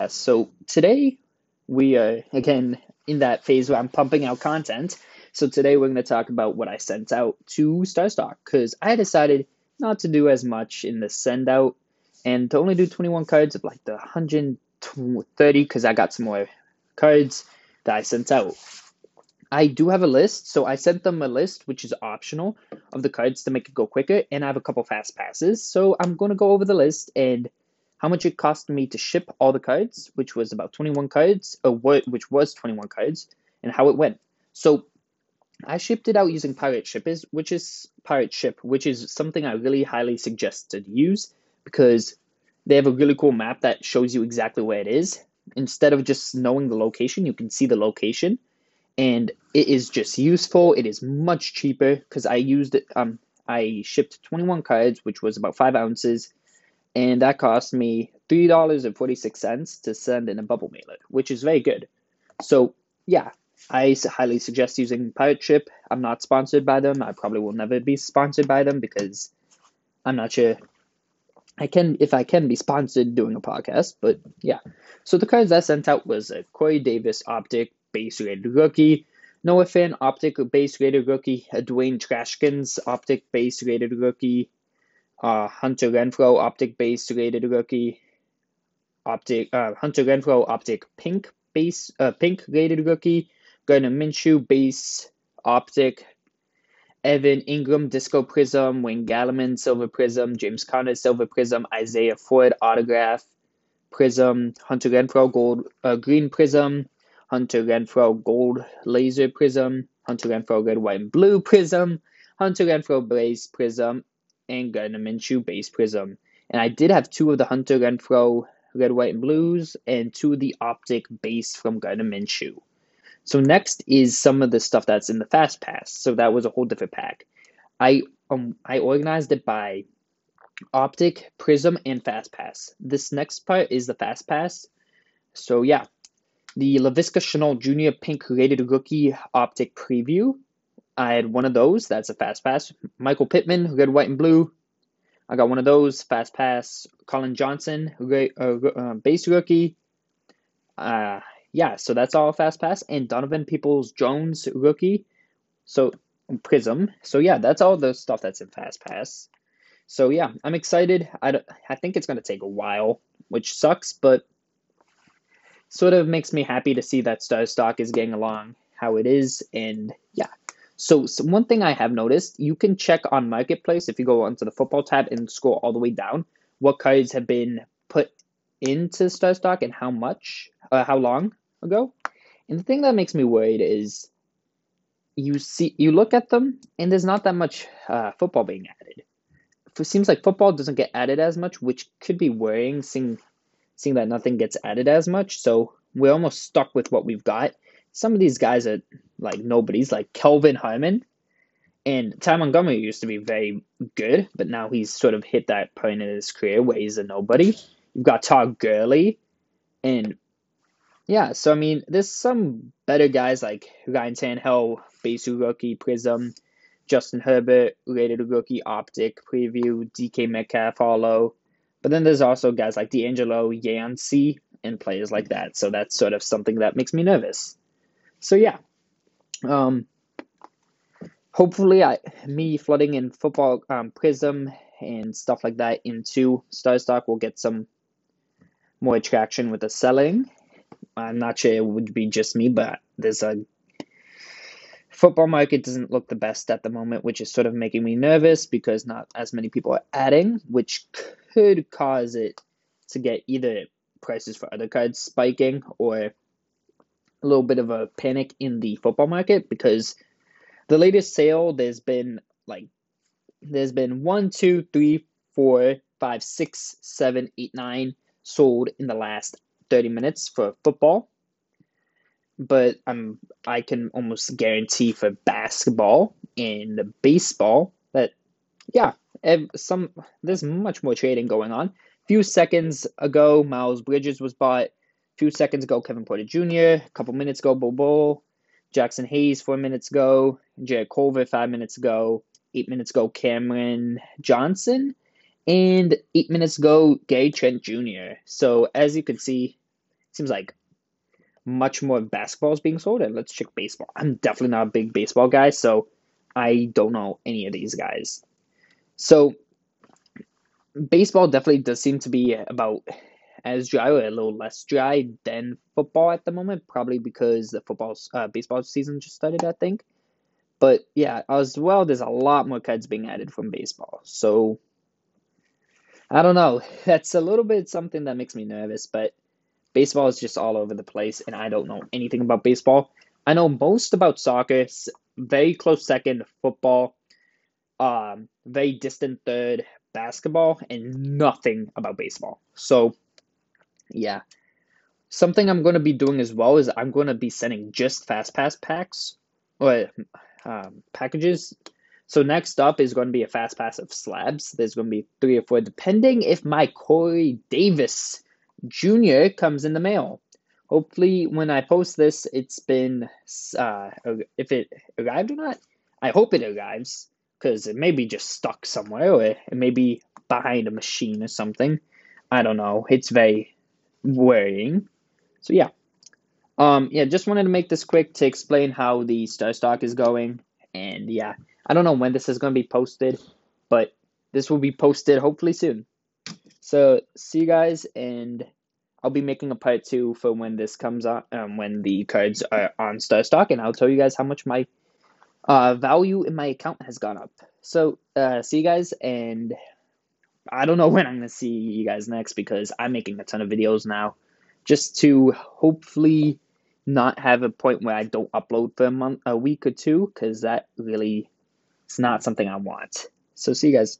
Uh, so today we are again in that phase where I'm pumping out content. So today we're going to talk about what I sent out to StarStock because I decided not to do as much in the send out and to only do 21 cards of like the 130 because I got some more cards that I sent out. I do have a list, so I sent them a list which is optional of the cards to make it go quicker, and I have a couple fast passes. So I'm going to go over the list and how much it cost me to ship all the cards, which was about 21 cards, or what, which was 21 cards, and how it went. So I shipped it out using Pirate Ship, is which is Pirate Ship, which is something I really highly suggest to use because they have a really cool map that shows you exactly where it is. Instead of just knowing the location, you can see the location, and it is just useful. It is much cheaper because I used it. Um, I shipped 21 cards, which was about five ounces and that cost me $3.46 to send in a bubble mailer, which is very good. So, yeah, I highly suggest using Pirate Ship. I'm not sponsored by them. I probably will never be sponsored by them because I'm not sure I can if I can be sponsored doing a podcast, but yeah. So the cards I sent out was a Corey Davis optic base rated rookie, Noah Fant optic base rated rookie, a Dwayne Haskins optic base rated rookie, uh, Hunter Renfrow optic base rated rookie, optic uh, Hunter Renfrow optic pink base uh, pink rated rookie, Gardner Minshew base optic, Evan Engram disco prizm, Wayne Gallman silver prizm, James Conner silver prizm, Isaiah Ford autograph prizm, Hunter Renfrow gold uh, green prizm, Hunter Renfrow gold laser prizm, Hunter Renfrow red white and blue prizm, Hunter Renfrow blaze prizm, and Gardner Minshew base prizm. And I did have two of the Hunter Renfrow red, white, and blues, and two of the optic base from Gardner Minshew. So next is some of the stuff that's in the fast pass. So that was a whole different pack. I um I organized it by optic, prizm, and fast pass. This next part is the fast pass. So yeah, the Laviska Shenault Jr. Pink Rated Rookie Optic Preview I had one of those. That's a fast pass. Michael Pittman, who got white, and blue. I got one of those. Fast pass. Collin Johnson, red, uh, uh, base rookie. Uh, yeah, so that's all fast pass. And Donovan Peoples Jones, rookie. So, Prizm. So, yeah, that's all the stuff that's in fast pass. So, yeah, I'm excited. I, I think it's going to take a while, which sucks, but sort of makes me happy to see that Star Stock is getting along how it is. And yeah, so, so, one thing I have noticed, you can check on Marketplace if you go onto the football tab and scroll all the way down what cards have been put into Star Stock and how much, uh, how long ago. And the thing that makes me worried is you see, you look at them and there's not that much uh, football being added. It seems like football doesn't get added as much, which could be worrying, seeing seeing that nothing gets added as much. So we're almost stuck with what we've got some of these guys are like nobody's, like Kelvin Harmon. And Ty Montgomery used to be very good, but now he's sort of hit that point in his career where he's a nobody. You've got Todd Gurley. And yeah, so I mean, there's some better guys like Ryan Tannehill, Basu rookie, Prizm, Justin Herbert, rated rookie, Optic, Preview, DK Metcalf, Hollow. But then there's also guys like D'Angelo Yancey and players like that. So that's sort of something that makes me nervous so yeah, um, hopefully, I me flooding in football um, Prizm and stuff like that into Star Stock will get some more traction with the selling. I'm not sure it would be just me, but there's a football market doesn't look the best at the moment, which is sort of making me nervous because not as many people are adding, which could cause it to get either prices for other cards spiking or a little bit of a panic in the football market because the latest sale there's been like there's been one, two, three, four, five, six, seven, eight, nine sold in the last 30 minutes for football. But I'm I can almost guarantee for basketball and baseball that yeah, some there's much more trading going on. A few seconds ago, Miles Bridges was bought few seconds ago, Kevin Porter Jr., a couple minutes ago, Bobo, Jaxson Hayes, four minutes ago, Jarrett Culver, five minutes ago, eight minutes ago, Cameron Johnson, and eight minutes ago, Gary Trent Jr. So, as you can see, seems like much more basketball is being sold. And let's check baseball. I'm definitely not a big baseball guy, so I don't know any of these guys. So baseball definitely does seem to be about as dry or a little less dry than football at the moment, probably because the football uh, baseball season just started, I think. But yeah, as well, there's a lot more cards being added from baseball. So I don't know. That's a little bit something that makes me nervous, but baseball is just all over the place, and I don't know anything about baseball. I know most about soccer, very close second, football, um, very distant third, basketball, and nothing about baseball. So, yeah. Something I'm going to be doing as well is I'm going to be sending just fast pass packs or um, packages. So next up is going to be a fast pass of slabs. There's going to be three or four, depending if my Corey Davis Jr. comes in the mail. Hopefully, when I post this, it's been uh, if it arrived or not. I hope it arrives because it may be just stuck somewhere or it may be behind a machine or something. I don't know. It's very worrying. So yeah. Um, yeah, just wanted to make this quick to explain how the star stock is going. And yeah, I don't know when this is going to be posted, but this will be posted hopefully soon. So see you guys, and I'll be making a part two for when this comes on, um, when the cards are on star stock, and I'll tell you guys how much my uh, value in my account has gone up. So uh, see you guys, and I don't know when I'm gonna see you guys next because I'm making a ton of videos now, just to hopefully not have a point where I don't upload for a month, a week or two, because that really it's not something I want. So see you guys.